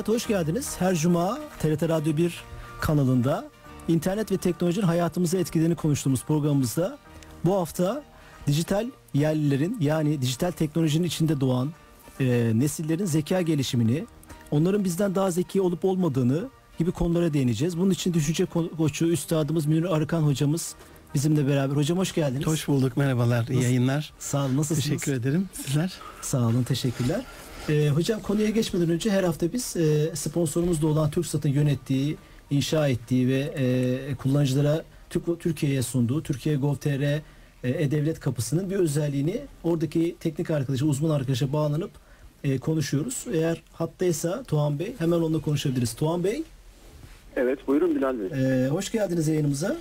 Hayat'a hoş geldiniz. Her cuma TRT Radyo 1 kanalında internet ve teknolojinin hayatımıza etkilerini konuştuğumuz programımızda bu hafta dijital yerlilerin yani dijital teknolojinin içinde doğan e, nesillerin zeka gelişimini, onların bizden daha zeki olup olmadığını gibi konulara değineceğiz. Bunun için düşünce ko- koçu üstadımız Münir Arıkan hocamız bizimle beraber. Hocam hoş geldiniz. Hoş bulduk merhabalar Nasıl- yayınlar. Sağ olun. Nasılsınız? Teşekkür ederim. Sizler? Sağ olun, teşekkürler. Ee, hocam konuya geçmeden önce her hafta biz e, sponsorumuz da olan TürkSat'ın yönettiği, inşa ettiği ve e, kullanıcılara Türk, Türkiye'ye sunduğu Türkiye Gov.tr e, E-Devlet kapısının bir özelliğini oradaki teknik arkadaşa, uzman arkadaşa bağlanıp e, konuşuyoruz. Eğer hattaysa Tuğan Bey hemen onunla konuşabiliriz. Tuğan Bey Evet buyurun Bilal Bey. e, hoş geldiniz yayınımıza.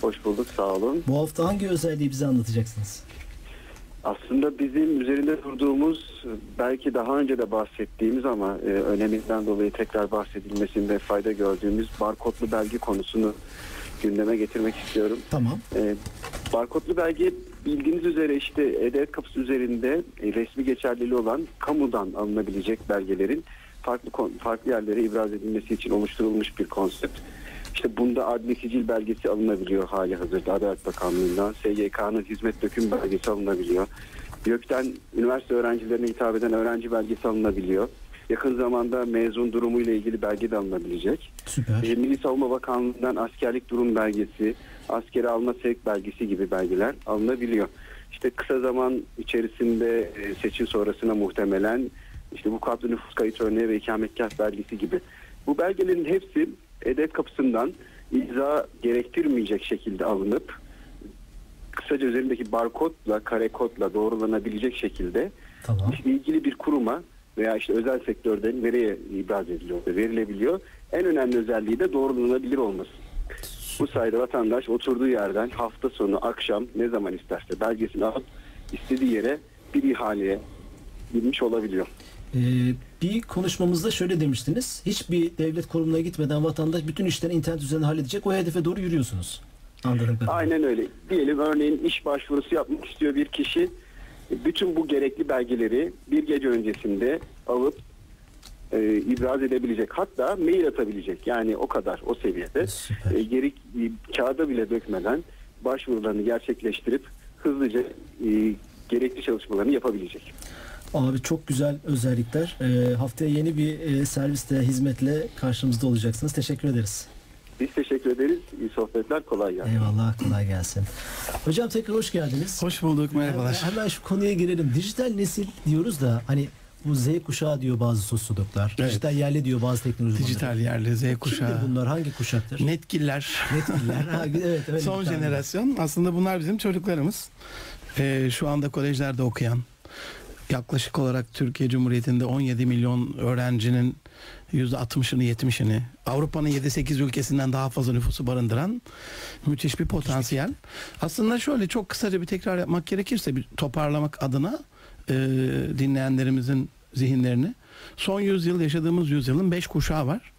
Hoş bulduk sağ olun. Bu hafta hangi özelliği bize anlatacaksınız? Aslında bizim üzerinde durduğumuz belki daha önce de bahsettiğimiz ama e, öneminden dolayı tekrar bahsedilmesinde fayda gördüğümüz barkodlu belge konusunu gündeme getirmek istiyorum. Tamam. E, barkodlu belge bildiğiniz üzere işte E-Devlet kapısı üzerinde e, resmi geçerliliği olan kamudan alınabilecek belgelerin farklı farklı yerlere ibraz edilmesi için oluşturulmuş bir konsept. İşte bunda adli sicil belgesi alınabiliyor hali hazırda Adalet Bakanlığı'ndan. SGK'nın hizmet döküm belgesi alınabiliyor. YÖK'ten üniversite öğrencilerine hitap eden öğrenci belgesi alınabiliyor. Yakın zamanda mezun durumuyla ilgili belge de alınabilecek. Süper. E, Milli Savunma Bakanlığı'ndan askerlik durum belgesi, askeri alma sevk belgesi gibi belgeler alınabiliyor. İşte kısa zaman içerisinde e, seçim sonrasına muhtemelen işte bu kadro nüfus kayıt örneği ve ikametgah belgesi gibi. Bu belgelerin hepsi E-Devlet kapısından imza gerektirmeyecek şekilde alınıp kısaca üzerindeki barkodla, kare kodla doğrulanabilecek şekilde Tamam. işte ilgili bir kuruma veya işte özel sektörden nereye ibraz ediliyor, verilebiliyor. En önemli özelliği de doğrulanabilir olması. Bu sayede vatandaş oturduğu yerden hafta sonu, akşam ne zaman isterse belgesini alıp istediği yere bir ihaleye girmiş olabiliyor. Ee, bir konuşmamızda şöyle demiştiniz. Hiçbir devlet kurumuna gitmeden vatandaş bütün işlerini internet üzerinden halledecek. O hedefe doğru yürüyorsunuz. Anladığım kadarıyla. Aynen öyle. Diyelim örneğin iş başvurusu yapmak istiyor bir kişi. Bütün bu gerekli belgeleri bir gece öncesinde alıp e, ibraz edebilecek. Hatta mail atabilecek. Yani o kadar o seviyede. Süper. E, geri e, kağıda bile dökmeden başvurularını gerçekleştirip hızlıca e, gerekli çalışmalarını yapabilecek. Abi çok güzel özellikler. Ee, haftaya yeni bir e, servisle, hizmetle karşımızda olacaksınız. Teşekkür ederiz. Biz teşekkür ederiz. İyi sohbetler. Kolay gelsin. Eyvallah, kolay gelsin. Hocam tekrar hoş geldiniz. Hoş bulduk merhabalar. Hemen, hemen şu konuya girelim. Dijital nesil diyoruz da hani bu Z kuşağı diyor bazı sosyologlar. Evet. Dijital yerli diyor bazı teknoloji. Dijital yerli Z Kimdir kuşağı. bunlar? Hangi kuşaktır? Netgiller. Netgiller. Ha, evet, öyle Son jenerasyon. Aslında bunlar bizim çocuklarımız. Ee, şu anda kolejlerde okuyan yaklaşık olarak Türkiye Cumhuriyeti'nde 17 milyon öğrencinin %60'ını 70'ini Avrupa'nın 7-8 ülkesinden daha fazla nüfusu barındıran müthiş bir potansiyel. Aslında şöyle çok kısaca bir tekrar yapmak gerekirse bir toparlamak adına e, dinleyenlerimizin zihinlerini son yüzyıl yaşadığımız yüzyılın 5 kuşağı var.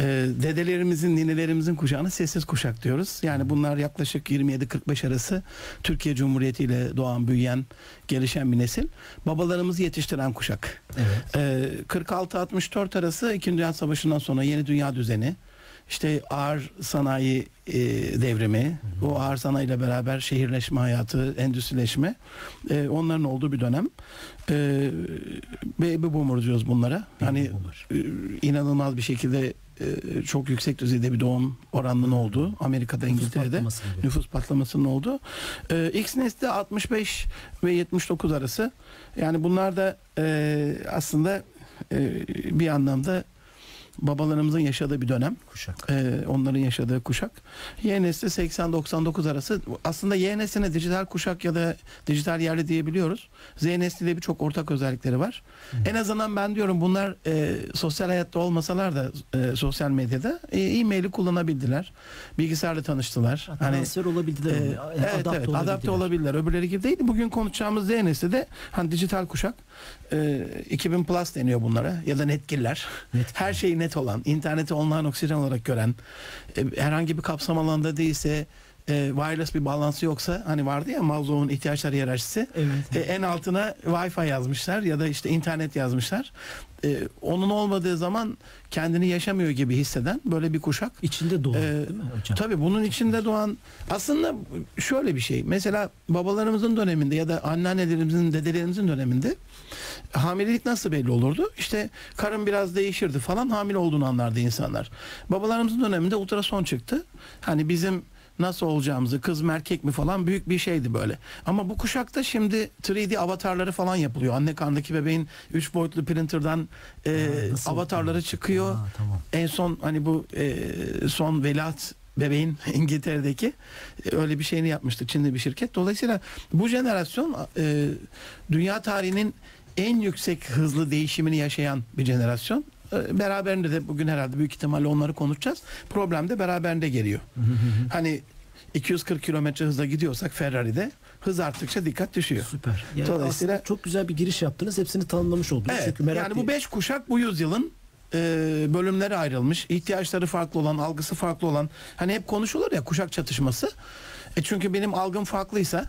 Ee, dedelerimizin, ninelerimizin kuşağına sessiz kuşak diyoruz. Yani bunlar yaklaşık 27-45 arası Türkiye Cumhuriyeti ile doğan, büyüyen, gelişen bir nesil. Babalarımızı yetiştiren kuşak. Evet. Ee, 46-64 arası 2. Dünya Savaşı'ndan sonra yeni dünya düzeni, işte ağır sanayi e, devrimi, o ağır sanayiyle beraber şehirleşme hayatı, endüstrileşme e, onların olduğu bir dönem. E, baby boomer diyoruz bunlara. hani boomer. e, inanılmaz bir şekilde e, çok yüksek düzeyde bir doğum oranının olduğu Amerika'da, Nüfus İngiltere'de patlaması gibi. nüfus patlamasının olduğu. E, X nesli 65 ve 79 arası. Yani bunlar da e, aslında e, bir anlamda Babalarımızın yaşadığı bir dönem. Kuşak. Ee, onların yaşadığı kuşak. Y nesli 80-99 arası. Aslında Y nesline dijital kuşak ya da dijital yerli diyebiliyoruz. Z nesliyle birçok ortak özellikleri var. En azından ben diyorum bunlar e, sosyal hayatta olmasalar da e, sosyal medyada e, e-maili kullanabildiler. Bilgisayarla tanıştılar. Hani Transfer olabildiler. ee, yani evet adapte evet olabildiler. adapte olabilirler. Öbürleri gibi değil. Bugün konuşacağımız Z nesli de hani dijital kuşak. Ee, 2000 plus deniyor bunlara ya da netgiller. Her şeyi net olan, interneti online oksijen olarak gören, e, herhangi bir kapsam alanında değilse e, wireless bir bağlantısı yoksa hani vardı ya Maslow'un ihtiyaçlar hiyerarşisi. Evet. E, en altına Wi-Fi yazmışlar ya da işte internet yazmışlar. E, onun olmadığı zaman kendini yaşamıyor gibi hisseden böyle bir kuşak. İçinde doğan Ee, değil mi hocam? Tabii bunun içinde doğan aslında şöyle bir şey. Mesela babalarımızın döneminde ya da anneannelerimizin, dedelerimizin döneminde hamilelik nasıl belli olurdu? İşte karın biraz değişirdi falan hamile olduğunu anlardı insanlar. Babalarımızın döneminde ultrason çıktı. Hani bizim nasıl olacağımızı kız mı erkek mi falan büyük bir şeydi böyle. Ama bu kuşakta şimdi 3D avatarları falan yapılıyor. Anne karnındaki bebeğin 3 boyutlu printer'dan e, Ha, avatarları çıkıyor. Aa, tamam. En son hani bu e, son velat bebeğin İngiltere'deki e, öyle bir şeyini yapmıştı Çinli bir şirket. Dolayısıyla bu jenerasyon e, dünya tarihinin en yüksek hızlı değişimini yaşayan bir jenerasyon. E, beraberinde de bugün herhalde büyük ihtimalle onları konuşacağız. Problem de beraberinde geliyor. hani 240 kilometre hızla gidiyorsak Ferrari'de hız arttıkça dikkat düşüyor. Süper. Yani Dolayısıyla- çok güzel bir giriş yaptınız. Hepsini tanımlamış oldunuz. Evet, Çünkü merak yani bu beş kuşak bu yüzyılın e, bölümlere ayrılmış. ihtiyaçları farklı olan, algısı farklı olan. Hani hep konuşulur ya kuşak çatışması. E çünkü benim algım farklıysa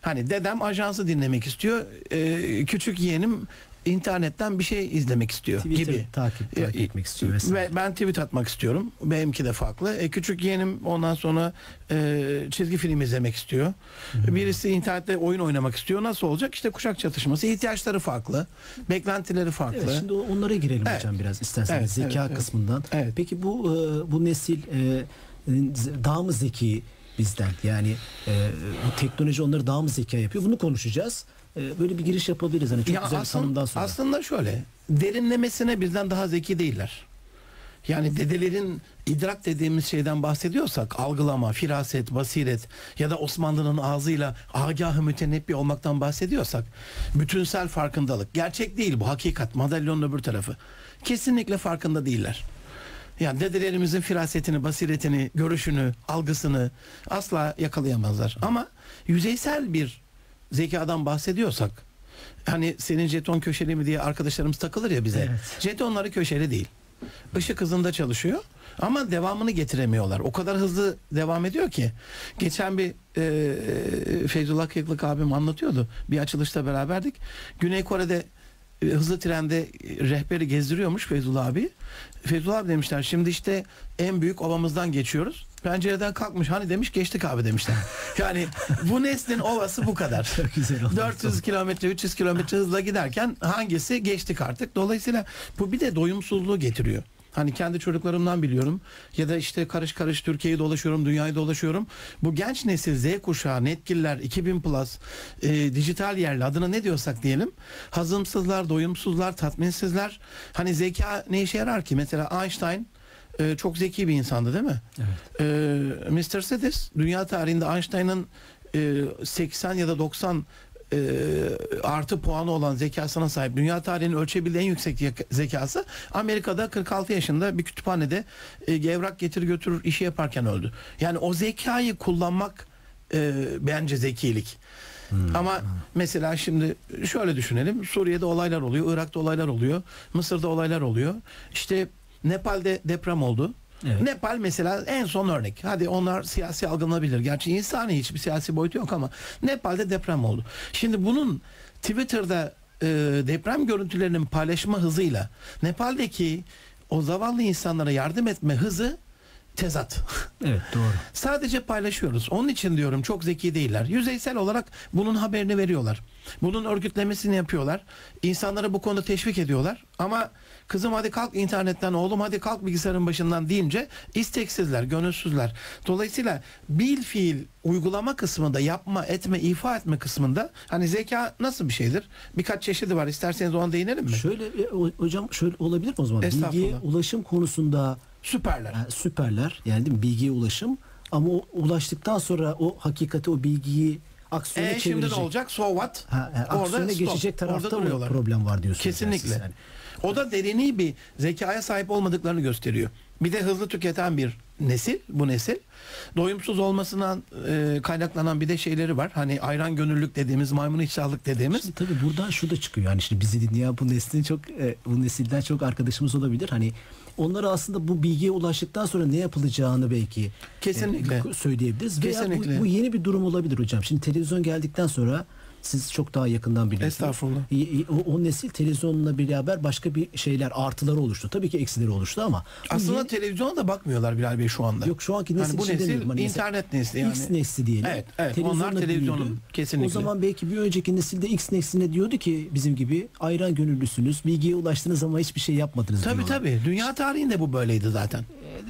hani dedem ajansı dinlemek istiyor. e, küçük yeğenim internetten bir şey izlemek istiyor Twitter gibi. takip, takip etmek istiyor vesaire. Ve ben tweet atmak istiyorum. Benimki de farklı. E, küçük yeğenim ondan sonra e, çizgi film izlemek istiyor. Birisi internette oyun oynamak istiyor. Nasıl olacak? İşte kuşak çatışması. ihtiyaçları farklı. Beklentileri farklı. Evet, şimdi onlara girelim Evet. hocam biraz isterseniz Evet, zeka evet, kısmından. Evet. Peki bu e, bu nesil e, daha mı zeki bizden? Yani e, bu teknoloji onları daha mı zeka yapıyor? Bunu konuşacağız. E, böyle bir giriş yapabiliriz hani çok Ya güzel aslında, tanımdan sonra. aslında şöyle. Derinlemesine bizden daha zeki değiller. Yani dedelerin idrak dediğimiz şeyden bahsediyorsak algılama, firaset, basiret ya da Osmanlı'nın ağzıyla agah-ı mütenebbi olmaktan bahsediyorsak bütünsel farkındalık. Gerçek değil bu hakikat madalyonun öbür tarafı. Kesinlikle farkında değiller. Yani dedelerimizin firasetini, basiretini, görüşünü, algısını asla yakalayamazlar. Ama yüzeysel bir zekadan bahsediyorsak hani senin jeton köşeli mi diye arkadaşlarımız takılır ya bize. Evet. Jetonları köşeli değil. Işık hızında çalışıyor ama devamını getiremiyorlar. O kadar hızlı devam ediyor ki. Geçen bir e, Feyzullah Keklik abim anlatıyordu. Bir açılışta beraberdik. Güney Kore'de e, hızlı trende e, rehberi gezdiriyormuş Feyzullah abi. Feyzullah abi demişler şimdi işte en büyük ovamızdan geçiyoruz. Pencereden kalkmış hani demiş geçtik abi demişler. Yani bu neslin ovası bu kadar. Çok güzel oldu. 400 kilometre 300 kilometre hızla giderken hangisi geçtik artık. Dolayısıyla bu bir de doyumsuzluğu getiriyor. Hani kendi çocuklarımdan biliyorum ya da işte karış karış Türkiye'yi dolaşıyorum, dünyayı dolaşıyorum. Bu genç nesil Z kuşağı, Netgiller, 2000 plus, e, dijital yerli adına ne diyorsak diyelim. Hazımsızlar, doyumsuzlar, tatminsizler. Hani zeka ne işe yarar ki? Mesela Einstein e, çok zeki bir insandı değil mi? Evet. Ee, Mr. Sedis dünya tarihinde Einstein'ın e, 80 ya da 90 e, artı puanı olan zekasına sahip dünya tarihinin ölçebildiği en yüksek zekası Amerika'da 46 yaşında bir kütüphanede e, gevrak getir götürür işi yaparken öldü. Yani o zekayı kullanmak e, bence zekilik. Ama mesela şimdi şöyle düşünelim. Suriye'de olaylar oluyor, Irak'ta olaylar oluyor, Mısır'da olaylar oluyor. İşte Nepal'de deprem oldu. Evet. Nepal mesela en son örnek. Hadi onlar siyasi algılanabilir. Gerçi insani hiçbir siyasi boyutu yok ama Nepal'de deprem oldu. Şimdi bunun Twitter'da e, deprem görüntülerinin paylaşma hızıyla Nepal'deki o zavallı insanlara yardım etme hızı tezat. Evet doğru. Sadece paylaşıyoruz. Onun için diyorum çok zeki değiller. Yüzeysel olarak bunun haberini veriyorlar. Bunun örgütlemesini yapıyorlar. İnsanları bu konuda teşvik ediyorlar. Ama kızım hadi kalk internetten, oğlum hadi kalk bilgisayarın başından deyince isteksizler, gönülsüzler. Dolayısıyla bil fiil uygulama kısmında yapma, etme, ifa etme kısmında hani zeka nasıl bir şeydir? Birkaç çeşidi var. İsterseniz ona değinelim mi? Şöyle e, o- hocam şöyle olabilir mi o zaman? Bilgiye ulaşım konusunda Süperler. e, süperler. Yani değil mi? bilgiye ulaşım ama o ulaştıktan sonra o hakikati o bilgiyi aksiyona E şimdi çevirecek. ne olacak? So what? Ha, yani aksiyona stop. geçecek Orada tarafta mı duruyorlar. problem var diyorsunuz. yani Kesinlikle. yani. O da derini bir zekaya sahip olmadıklarını gösteriyor. Bir de hızlı tüketen bir nesil bu nesil. Doyumsuz olmasından e, kaynaklanan bir de şeyleri var. Hani ayran gönüllülük dediğimiz maymun iştahlık dediğimiz. Şimdi tabii buradan şu da çıkıyor. Yani şimdi bizi dinleyen bu neslin çok e, bu nesilden çok arkadaşımız olabilir. Hani onlara aslında bu bilgiye ulaştıktan sonra ne yapılacağını belki Kesinlikle. e, söyleyebiliriz. Veya Kesinlikle. bu, bu yeni bir durum olabilir hocam. Şimdi televizyon geldikten sonra siz çok daha yakından biliyorsunuz. Estağfurullah. O, o nesil televizyonla beraber başka bir şeyler artıları oluştu. Tabii ki eksileri oluştu ama Aslında yeni- televizyona da bakmıyorlar Bilal Bey şu anda. Yok şu anki nesil Hani bu için nesil demiyorum. Hani internet nesli yani. X nesli diyelim. Evet, evet. Televizyonla Onlar televizyonun kesinlikle. O zaman belki bir önceki nesilde X nesline diyordu ki bizim gibi ayran gönüllüsünüz. Bilgiye ulaştınız ama hiçbir şey yapmadınız Tabii diyorlar. tabii. Dünya tarihinde bu böyleydi zaten.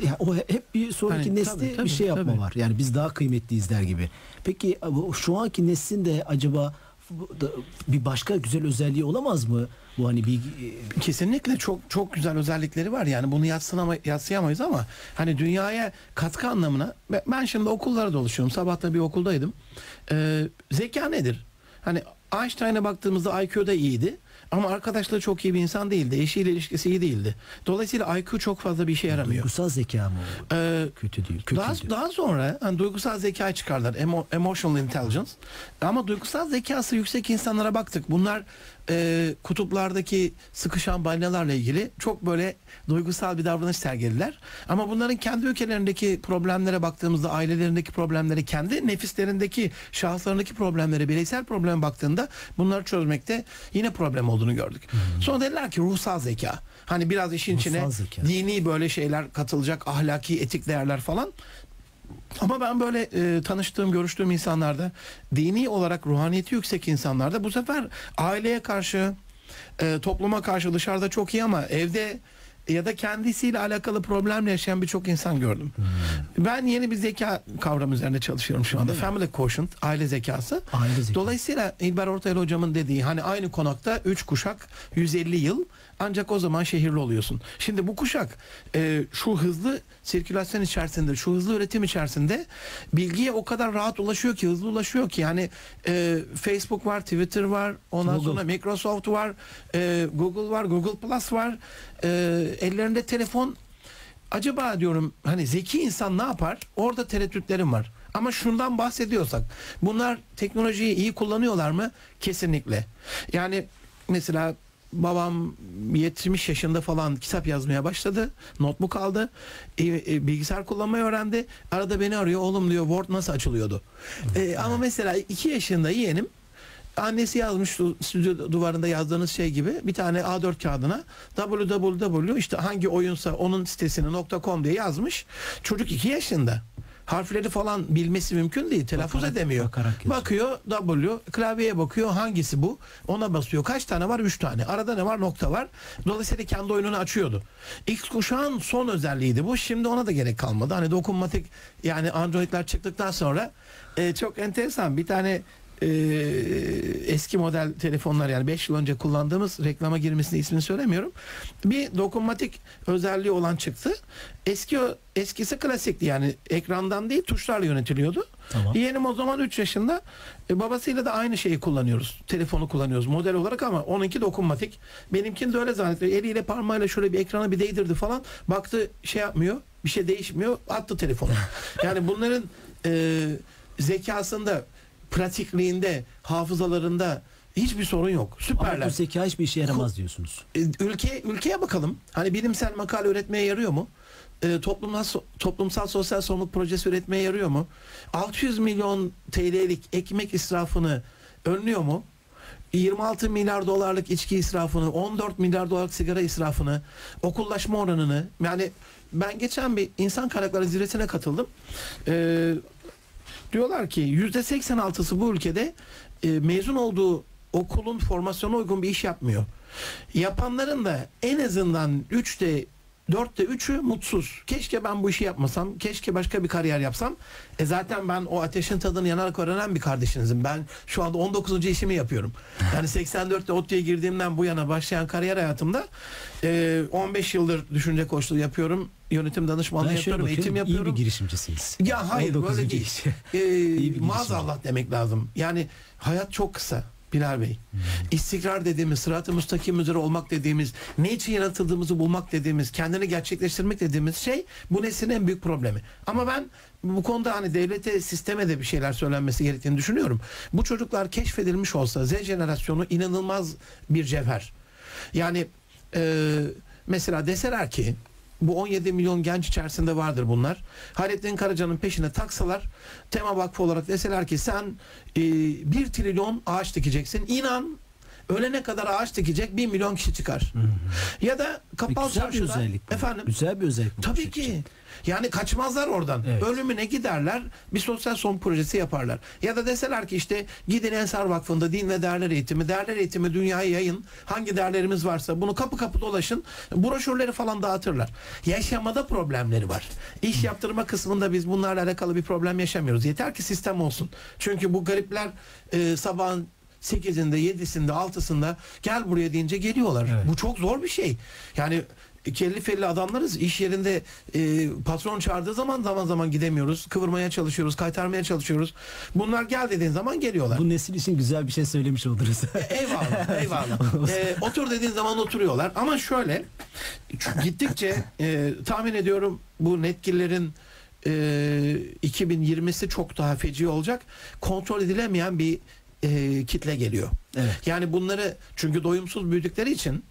Yani o hep bir sonraki Hani, nesli tabii, tabii, bir şey yapma tabii. var. Yani biz daha kıymetliyiz der gibi. Peki şu anki neslin de acaba bir başka güzel özelliği olamaz mı? Bu hani bilgi Kesinlikle çok çok güzel özellikleri var. Yani bunu yatsınama, yatsıyamayız ama hani dünyaya katkı anlamına ben- şimdi okullara dolaşıyorum. Sabah da bir okuldaydım. Ee, zeka nedir? Hani Einstein'a baktığımızda IQ'da iyiydi. Ama arkadaşları çok iyi bir insan değildi. Eşiyle ilişkisi iyi değildi. Dolayısıyla IQ çok fazla bir işe yaramıyor. duygusal zeka mı o? Ee, Kötü değil. Kötü daha, diyor. daha sonra hani duygusal zekayı çıkardılar. Emo- emotional intelligence. Ama duygusal zekası yüksek insanlara baktık. Bunlar e, kutuplardaki sıkışan balinalarla ilgili çok böyle duygusal bir davranış sergilediler. Ama bunların kendi ülkelerindeki problemlere baktığımızda ailelerindeki problemlere, kendi nefislerindeki şahıslarındaki problemlere, bireysel probleme baktığında bunları çözmekte yine problem olduğunu gördük. Sonra dediler ki ruhsal zeka. Hani biraz işin Ruhsal içine zeka. dini böyle şeyler katılacak, ahlaki, etik değerler falan. Ama ben böyle e, tanıştığım, görüştüğüm insanlarda dini olarak ruhaniyeti yüksek insanlarda bu sefer aileye karşı, e, topluma karşı dışarıda çok iyi ama evde ya da kendisiyle alakalı problemle yaşayan birçok insan gördüm. Ben yeni bir zeka kavramı üzerine çalışıyorum şu anda. Family quotient, aile zekası. Aile zekası. Dolayısıyla İlber Ortaylı hocamın dediği hani aynı konakta 3 kuşak 150 yıl ancak o zaman şehirli oluyorsun. Şimdi bu kuşak e, şu hızlı sirkülasyon içerisinde, şu hızlı üretim içerisinde bilgiye o kadar rahat ulaşıyor ki, hızlı ulaşıyor ki yani e, Facebook var, Twitter var, ondan Google. sonra Microsoft var, e, Google var, Google Plus var. E, ellerinde telefon acaba diyorum hani zeki insan ne yapar? Orada tereddütlerim var. Ama şundan bahsediyorsak bunlar teknolojiyi iyi kullanıyorlar mı? Kesinlikle. Yani mesela babam 70 yaşında falan kitap yazmaya başladı. Notebook aldı. E, e, bilgisayar kullanmayı öğrendi. Arada beni arıyor. Oğlum diyor Word nasıl açılıyordu? E, ama mesela 2 yaşında yeğenim Annesi yazmış stüdyo duvarında yazdığınız şey gibi bir tane A4 kağıdına www işte hangi oyunsa onun sitesini .com diye yazmış. Çocuk 2 yaşında. Harfleri falan bilmesi mümkün değil. Telaffuz Bakarak- edemiyor. bakarak. Bakıyor W klavyeye bakıyor hangisi bu? Ona basıyor. Kaç tane var? 3 tane. Arada ne var? Nokta var. Dolayısıyla kendi oyununu açıyordu. X kuşağın son özelliğiydi bu. Şimdi ona da gerek kalmadı. Hani dokunmatik yani Android'ler çıktıktan sonra e, çok enteresan bir tane e, eski model telefonlar yani 5 yıl önce kullandığımız reklama girmesini ismini söylemiyorum. Bir dokunmatik özelliği olan çıktı. Eski eskisi klasikti yani ekrandan değil tuşlarla yönetiliyordu. Tamam. Yeğenim o zaman 3 yaşında. E, babasıyla da aynı şeyi kullanıyoruz. Telefonu kullanıyoruz model olarak ama onunki dokunmatik. Benimkini de öyle zannetti. Eliyle parmağıyla şöyle bir ekrana bir değdirdi falan. Baktı şey yapmıyor. Bir şey değişmiyor. Attı telefonu. yani bunların e, zekasında, pratikliğinde, hafızalarında hiçbir sorun yok. Ama Süperler. bu zeka hiçbir işe yaramaz diyorsunuz. E, ülke ülkeye bakalım. Hani bilimsel makale üretmeye yarıyor mu? E, toplumsal toplumsal sosyal sorumluluk projesi üretmeye yarıyor mu? 600 milyon TL'lik ekmek israfını önlüyor mu? 26 milyar dolarlık içki israfını, 14 milyar dolarlık sigara israfını, okullaşma oranını yani ben geçen bir insan kaynakları zirvesine katıldım. Ee, diyorlar ki yüzde 86'sı bu ülkede e, mezun olduğu okulun formasyona uygun bir iş yapmıyor. Yapanların da en azından 3'te 4'te 3'ü mutsuz. Keşke ben bu işi yapmasam. Keşke başka bir kariyer yapsam. E zaten ben o ateşin tadını yanarak öğrenen bir kardeşinizim. Ben şu anda 19. işimi yapıyorum. Yani 84'te ODTÜ'ye girdiğimden bu yana başlayan kariyer hayatımda e, 15 yıldır düşünce koçluğu yapıyorum. Yönetim danışmanlığı Ben yapıyorum. Eğitim bakıyorum. iyi yapıyorum. bir girişimcisiniz. Ya hayır 19. böyle değil. Ee, maazallah demek lazım. Yani hayat çok kısa Bilal Bey. Hmm. İstikrar dediğimiz, sırat-ı müstakim üzere olmak dediğimiz, ne için yaratıldığımızı bulmak dediğimiz, kendini gerçekleştirmek dediğimiz şey bu neslin en büyük problemi. Ama ben bu konuda hani devlete, sisteme de bir şeyler söylenmesi gerektiğini düşünüyorum. Bu çocuklar keşfedilmiş olsa Z jenerasyonu inanılmaz bir cevher. Yani e, mesela deseler ki bu 17 milyon genç içerisinde vardır bunlar. Hayrettin Karaca'nın peşine taksalar Tema Vakfı olarak deseler ki sen e, 1 trilyon ağaç dikeceksin. İnan ölene kadar ağaç dikecek 1 milyon kişi çıkar. Ya da kapalı Güzel bir özellik bu. efendim Güzel bir özellik. Tabii bakış açısı. Yani kaçmazlar oradan. Evet. Ölümüne giderler. Bir sosyal son projesi yaparlar. Ya da deseler ki işte gidin Ensar Vakfı'nda din ve değerler eğitimi, değerler eğitimi dünyaya yayın. Hangi değerlerimiz varsa bunu kapı kapı dolaşın. Broşürleri falan dağıtırlar. Yaşamada problemleri var. İş yaptırma kısmında biz bunlarla alakalı bir problem yaşamıyoruz. Yeter ki sistem olsun. Çünkü bu garipler e, sabahın 8'inde, 7'sinde, 6'sında gel buraya deyince geliyorlar. Evet. Bu çok zor bir şey. Yani kelli felli adamlarız. İş yerinde e, patron çağırdığı zaman zaman zaman gidemiyoruz. Kıvırmaya çalışıyoruz, kaytarmaya çalışıyoruz. Bunlar gel dediğin zaman geliyorlar. Bu nesil için güzel bir şey söylemiş oldunuz. Eyvallah, eyvallah. Ee, otur dediğin zaman oturuyorlar. Ama şöyle, gittikçe e, tahmin ediyorum bu netkillerin e, 2020'si çok daha feci olacak. Kontrol edilemeyen bir e, kitle geliyor. evet. Yani bunları çünkü doyumsuz büyüdükleri için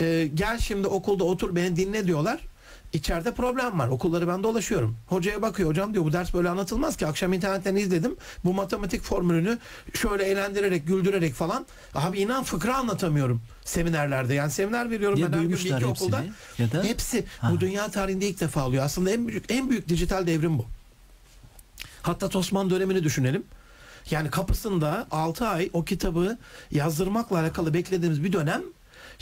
e, gel şimdi okulda otur beni dinle diyorlar. İçeride problem var. Okulları ben dolaşıyorum. Hocaya bakıyor. Hocam diyor bu ders böyle anlatılmaz ki. Akşam internetten izledim. Bu matematik formülünü şöyle eğlendirerek, güldürerek falan. Abi inan fıkra anlatamıyorum seminerlerde. Yani seminer veriyorum Ya ben her gün bir iki okulda. ya da- Hepsi. Ha. Bu dünya tarihinde ilk defa oluyor. Aslında en büyük en büyük dijital devrim bu. Hatta Osmanlı dönemini düşünelim. Yani kapısında 6 ay o kitabı yazdırmakla alakalı beklediğimiz bir dönem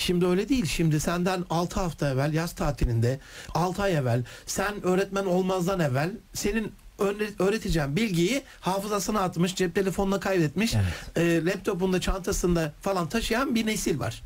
Şimdi öyle değil. Şimdi senden 6 hafta evvel yaz tatilinde 6 ay evvel sen öğretmen olmazdan evvel senin öğre- öğreteceğin bilgiyi hafızasına atmış, cep telefonuna kaydetmiş, e, laptopunda, çantasında falan taşıyan bir nesil var.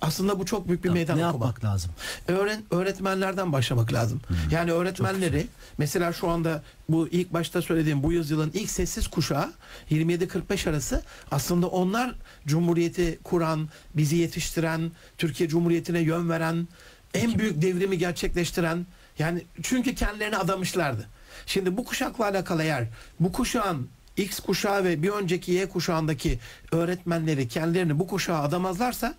Aslında bu çok büyük bir meydan ne okuma. yapmak lazım? Öğren, öğretmenlerden başlamak lazım. Yani öğretmenleri mesela şu anda bu ilk başta söylediğim bu yüzyılın ilk sessiz kuşağı 27-45 arası aslında onlar Cumhuriyeti kuran, bizi yetiştiren, Türkiye Cumhuriyeti'ne yön veren, en büyük devrimi gerçekleştiren yani çünkü kendilerini adamışlardı. Şimdi bu kuşakla alakalı eğer bu kuşağın X kuşağı ve bir önceki Y kuşağındaki öğretmenleri kendilerini bu kuşağa adamazlarsa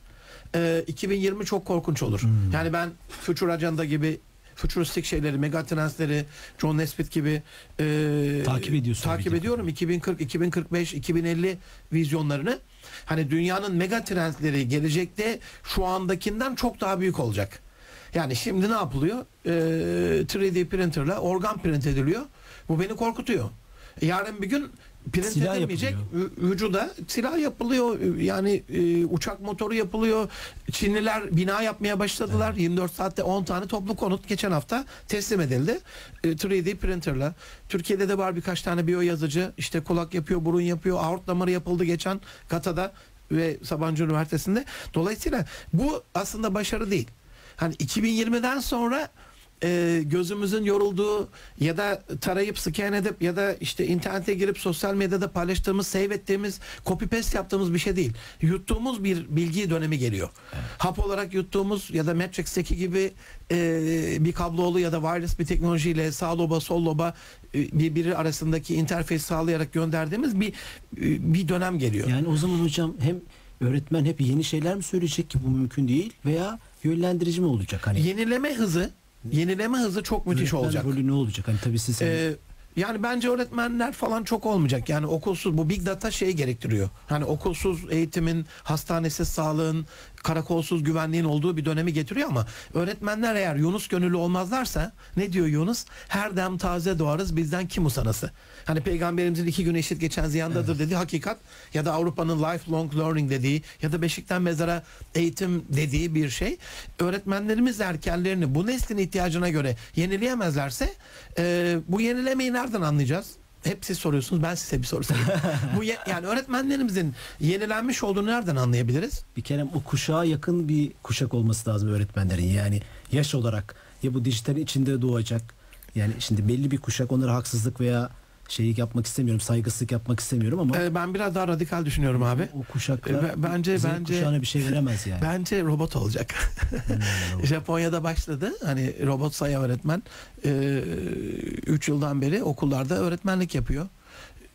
e, 2020 çok korkunç olur. Yani ben Future Agenda gibi futuristik şeyleri, megatrendleri, John Nesbitt gibi e, Takip ediyorsun Takip ediyorum. 2040, 2045, 2050 vizyonlarını. Hani dünyanın megatrendleri gelecekte şu andakinden çok daha büyük olacak. Yani şimdi ne yapılıyor? Ee, 3D printerla organ print ediliyor. Bu beni korkutuyor. Yarın bir gün print Silah edilmeyecek yapılıyor. vü- vücuda silah yapılıyor. Yani e, uçak motoru yapılıyor. Çinliler bina yapmaya başladılar. 24 saatte 10 tane toplu konut geçen hafta teslim edildi. E, 3D printerla. Türkiye'de de var birkaç tane biyo yazıcı. İşte kulak yapıyor, burun yapıyor. Aort damarı yapıldı geçen Kata'da ve Sabancı Üniversitesi'nde. Dolayısıyla bu aslında başarı değil. Hani 2020'den sonra e, gözümüzün yorulduğu ya da tarayıp scan edip ya da işte internete girip sosyal medyada paylaştığımız, save ettiğimiz, copy paste yaptığımız bir şey değil. Yuttuğumuz bir bilgi dönemi geliyor. Hap olarak yuttuğumuz ya da Matrix'teki gibi e, bir kablolu ya da wireless bir teknolojiyle sağ loba sol loba e, birbiri arasındaki interfeys sağlayarak gönderdiğimiz bir e, bir dönem geliyor. Yani o zaman hocam hem öğretmen hep yeni şeyler mi söyleyecek ki bu mümkün değil veya yönlendirici mi olacak hani? Yenileme hızı yenileme hızı çok müthiş Öğretmen olacak. rolü ne olacak? Hani tabii siz Ee, yani bence öğretmenler falan çok olmayacak. Yani okulsuz bu big data şeyi gerektiriyor. Hani okulsuz eğitimin, hastanesiz sağlığın, karakolsuz güvenliğin olduğu bir dönemi getiriyor ama öğretmenler eğer Yunus gönüllü olmazlarsa ne diyor Yunus? Her dem taze doğarız bizden kim usanası? Hani peygamberimizin iki gün eşit geçen ziyandadır dediği hakikat ya da Avrupa'nın lifelong learning dediği ya da Beşikten mezara eğitim dediği bir şey. Öğretmenlerimiz erkenlerini bu neslin ihtiyacına göre yenileyemezlerse e, bu yenilemeyi nereden anlayacağız? Hep siz soruyorsunuz ben size bir soru sorayım. bu ye- yani öğretmenlerimizin yenilenmiş olduğunu nereden anlayabiliriz? Bir kere o kuşağa yakın bir kuşak olması lazım öğretmenlerin. Yani yaş olarak ya bu dijitalin içinde doğacak. Yani şimdi belli bir kuşak onlara haksızlık veya şeyi yapmak istemiyorum, saygısızlık yapmak istemiyorum ama Ee, ben biraz daha radikal düşünüyorum abi. o kuşaklar Ee, bence- Z bence- kuşağına bir şey veremez yani. Bence robot olacak. Japonya'da başladı. Hani robot sayı öğretmen 3 yıldan beri okullarda öğretmenlik yapıyor.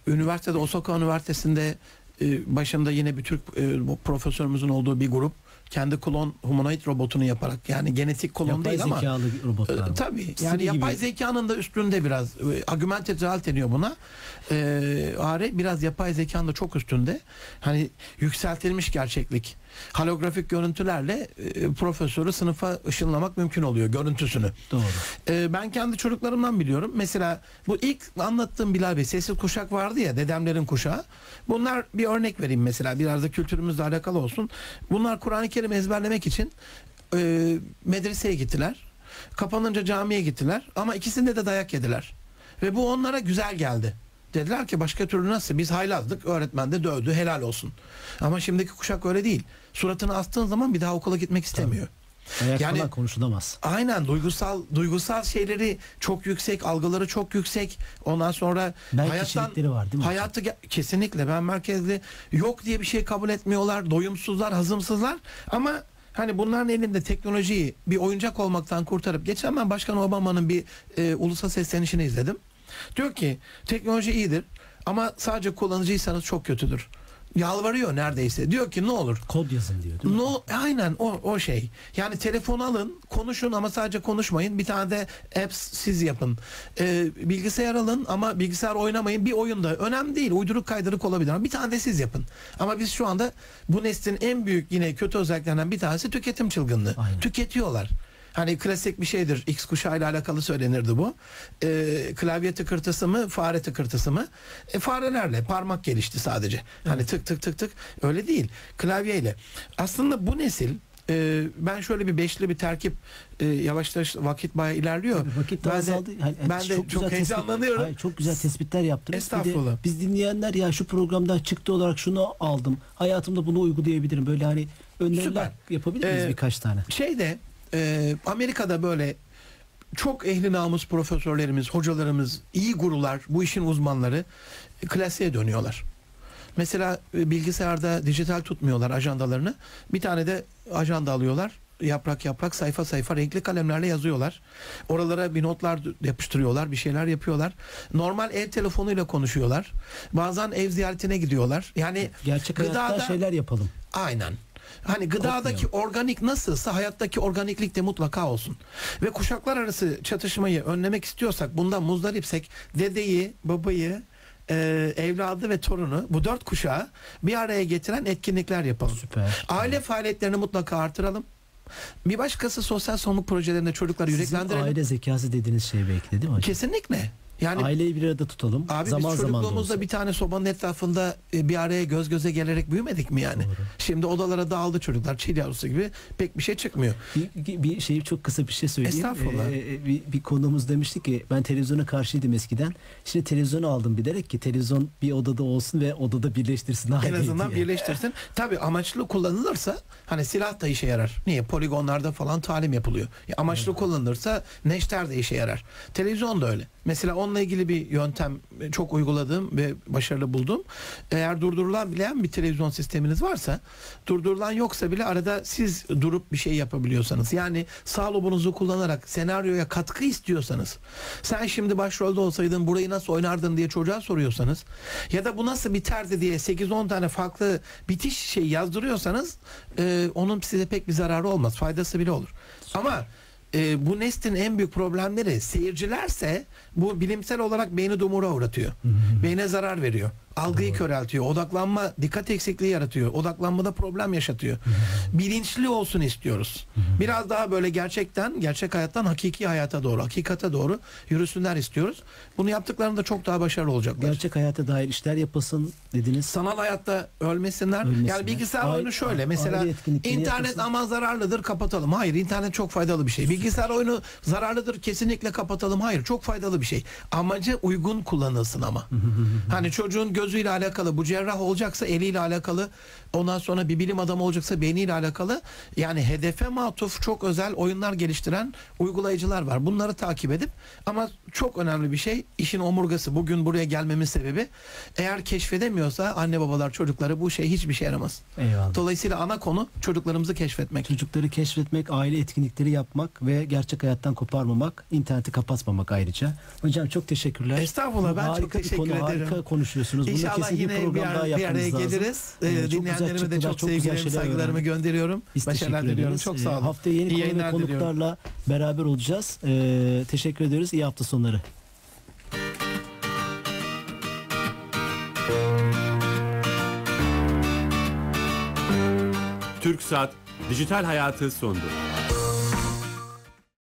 Üniversitede Osaka Üniversitesi'nde e, başında yine bir Türk e, bu profesörümüzün olduğu bir grup kendi klon humanoid robotunu yaparak yani genetik klon Yapay değil ama zekalı robotlar. e, tabii Siri yani yapay gibi. zekanın da üstünde biraz e, augmented reality deniyor buna. E, AR biraz yapay zekanın da çok üstünde. Hani yükseltilmiş gerçeklik. Holografik görüntülerle e, profesörü sınıfa ışınlamak mümkün oluyor görüntüsünü. Doğru. E, ben kendi çocuklarımdan biliyorum. Mesela bu ilk anlattığım Bilal Bey sessiz kuşak vardı ya dedemlerin kuşağı. Bunlar bir örnek vereyim mesela biraz da kültürümüzle alakalı olsun. Bunlar Kur'an-ı Kerim ezberlemek için e, medreseye gittiler. Kapanınca camiye gittiler ama ikisinde de dayak yediler. Ve bu onlara güzel geldi. Dediler ki başka türlü nasıl? Biz haylazdık, öğretmen de dövdü, helal olsun. Ama şimdiki kuşak öyle değil. Suratını astığın zaman bir daha okula gitmek istemiyor. Ayak Yani- konuşulamaz. Aynen duygusal duygusal şeyleri çok yüksek, algıları çok yüksek. Ondan sonra Belki kişilikleri var değil mi? Hayatı kesinlikle ben merkezli yok diye bir şey kabul etmiyorlar. Doyumsuzlar, hazımsızlar ama Hani bunların elinde teknolojiyi bir oyuncak olmaktan kurtarıp geçen ben Başkan Obama'nın bir e, ulusal seslenişini izledim. Diyor ki teknoloji iyidir ama sadece kullanıcıysanız çok kötüdür. Yalvarıyor neredeyse. Diyor ki ne olur Kod yazın diyor değil mi? No, aynen o, o şey. Yani telefon alın, konuşun ama sadece konuşmayın. Bir tane de apps siz yapın. Ee, bilgisayar alın ama bilgisayar oynamayın. Bir oyunda önemli değil. Uyduruk kaydırık olabilir ama bir tane de siz yapın. Ama biz şu anda bu neslin en büyük yine kötü özelliklerinden bir tanesi tüketim çılgınlığı. Aynen. Tüketiyorlar. Hani klasik bir şeydir. X kuşağıyla alakalı söylenirdi bu. Ee, klavye tıkırtısı mı, fare tıkırtısı mı? E, farelerle parmak gelişti sadece. Hani tık tık tık tık öyle değil. Klavyeyle. Aslında bu nesil e, ben şöyle bir beşli bir terkip e, yavaş yavaş vakit bayağı ilerliyor. Tabii vakit de ben de, azaldı. Hani- ben de çok, güzel tespit- heyecanlanıyorum. Hayır, çok güzel tespitler yaptınız. Bir de Estağfurullah. biz dinleyenler ya şu programdan çıktı olarak şunu aldım. Hayatımda bunu uygulayabilirim. Böyle hani öneriler Süper. yapabilir miyiz Ee, birkaç tane? Şeyde e, Amerika'da böyle çok ehli namus profesörlerimiz, hocalarımız, iyi gurular, bu işin uzmanları klasiğe dönüyorlar. Mesela e, bilgisayarda dijital tutmuyorlar ajandalarını. Bir tane de ajanda alıyorlar. Yaprak yaprak sayfa sayfa renkli kalemlerle yazıyorlar. Oralara bir notlar yapıştırıyorlar, bir şeyler yapıyorlar. Normal ev telefonuyla konuşuyorlar. Bazen ev ziyaretine gidiyorlar. Yani Gerçek hayatta gıdada- şeyler yapalım. Aynen. Hani gıdadaki organik nasılsa hayattaki organiklik de mutlaka olsun. Ve kuşaklar arası çatışmayı önlemek istiyorsak bundan muzdaripsek dedeyi, babayı, e, evladı ve torunu bu dört kuşağı bir araya getiren etkinlikler yapalım. Süper. Aile faaliyetlerini mutlaka artıralım. Bir başkası sosyal sorumluluk projelerinde çocukları Sizin yüreklendirelim. aile zekası dediğiniz şey belki de değil mi hocam? Kesinlikle. Yani Aileyi bir arada tutalım. Abi zaman biz zaman da çocukluğumuzda olsa. bir tane sobanın etrafında e, bir araya göz göze gelerek büyümedik mi yani? Doğru. Şimdi odalara dağıldı çocuklar çil yavrusu gibi pek bir şey çıkmıyor. Bir, bir şey çok kısa bir şey söyleyeyim. Estağfurullah. Ee, bir, bir konuğumuz demişti ki ben televizyona karşıydım eskiden. Şimdi televizyonu aldım bilerek ki televizyon bir odada olsun ve odada birleştirsin. En azından diye. birleştirsin. Tabii amaçlı kullanılırsa hani silah da işe yarar. Niye? Poligonlarda falan talim yapılıyor. Ya amaçlı kullanılırsa neşter de işe yarar. Televizyon da öyle. Mesela onunla ilgili bir yöntem e, çok uyguladığım ve başarılı buldum. Eğer durdurulabilen bir televizyon sisteminiz varsa durdurulan yoksa bile arada siz durup bir şey yapabiliyorsanız yani sağ lobunuzu kullanarak senaryoya katkı istiyorsanız sen şimdi başrolde olsaydın burayı nasıl oynardın diye çocuğa soruyorsanız ya da bu nasıl biterdi diye 8-10 tane farklı bitiş şey yazdırıyorsanız e, onun size pek bir zararı olmaz faydası bile olur. Ama e, bu neslin en büyük problemleri seyircilerse Bu bilimsel olarak beyni dumura uğratıyor. Beyne zarar veriyor. Algıyı köreltiyor. Odaklanma, dikkat eksikliği yaratıyor. Odaklanmada problem yaşatıyor. Bilinçli olsun istiyoruz. Biraz daha böyle gerçekten, gerçek hayattan hakiki hayata doğru, hakikate doğru yürüsünler istiyoruz. Bunu yaptıklarında çok daha başarılı olacaklar. Gerçek hayata dair işler yapılsın dediniz. Sanal hayatta ölmesinler. Ölmesinler. Yani bilgisayar oyunu şöyle. Mesela internet yapılsın. aman zararlıdır kapatalım. Hayır internet çok faydalı bir şey. Bilgisayar oyunu zararlıdır kesinlikle kapatalım. Hayır çok faydalı bir şey. Amacı uygun kullanılsın ama. hani çocuğun gözüyle alakalı bu cerrah olacaksa eliyle alakalı ondan sonra bir bilim adamı olacaksa beyniyle alakalı yani hedefe matuf çok özel oyunlar geliştiren uygulayıcılar var. Bunları takip edip ama çok önemli bir şey işin omurgası bugün buraya gelmemin sebebi eğer keşfedemiyorsa anne babalar çocukları bu şey hiçbir şey yaramaz. Eyvallah. Dolayısıyla ana konu çocuklarımızı keşfetmek. Çocukları keşfetmek, aile etkinlikleri yapmak ve gerçek hayattan koparmamak, interneti kapatmamak ayrıca. Hocam çok teşekkürler. Estağfurullah, ben çok harika bir teşekkür konu, ederim. Harika konuşuyorsunuz. Bunu İnşallah kesin bir yine bir, program daha ar- bir araya geliriz. Ee, Ee, çok güzel dinleyenlerime de çok, çok sevgilerimi, saygılarımı gönderiyorum. Biz Başarılar diliyorum. Çok Ee, sağ olun. Haftaya yeni İyi konu ve yayınlar diliyorum. konuklarla beraber olacağız. Ee, teşekkür ediyoruz. İyi hafta sonları. Türk Saat Dijital Hayatı sondu.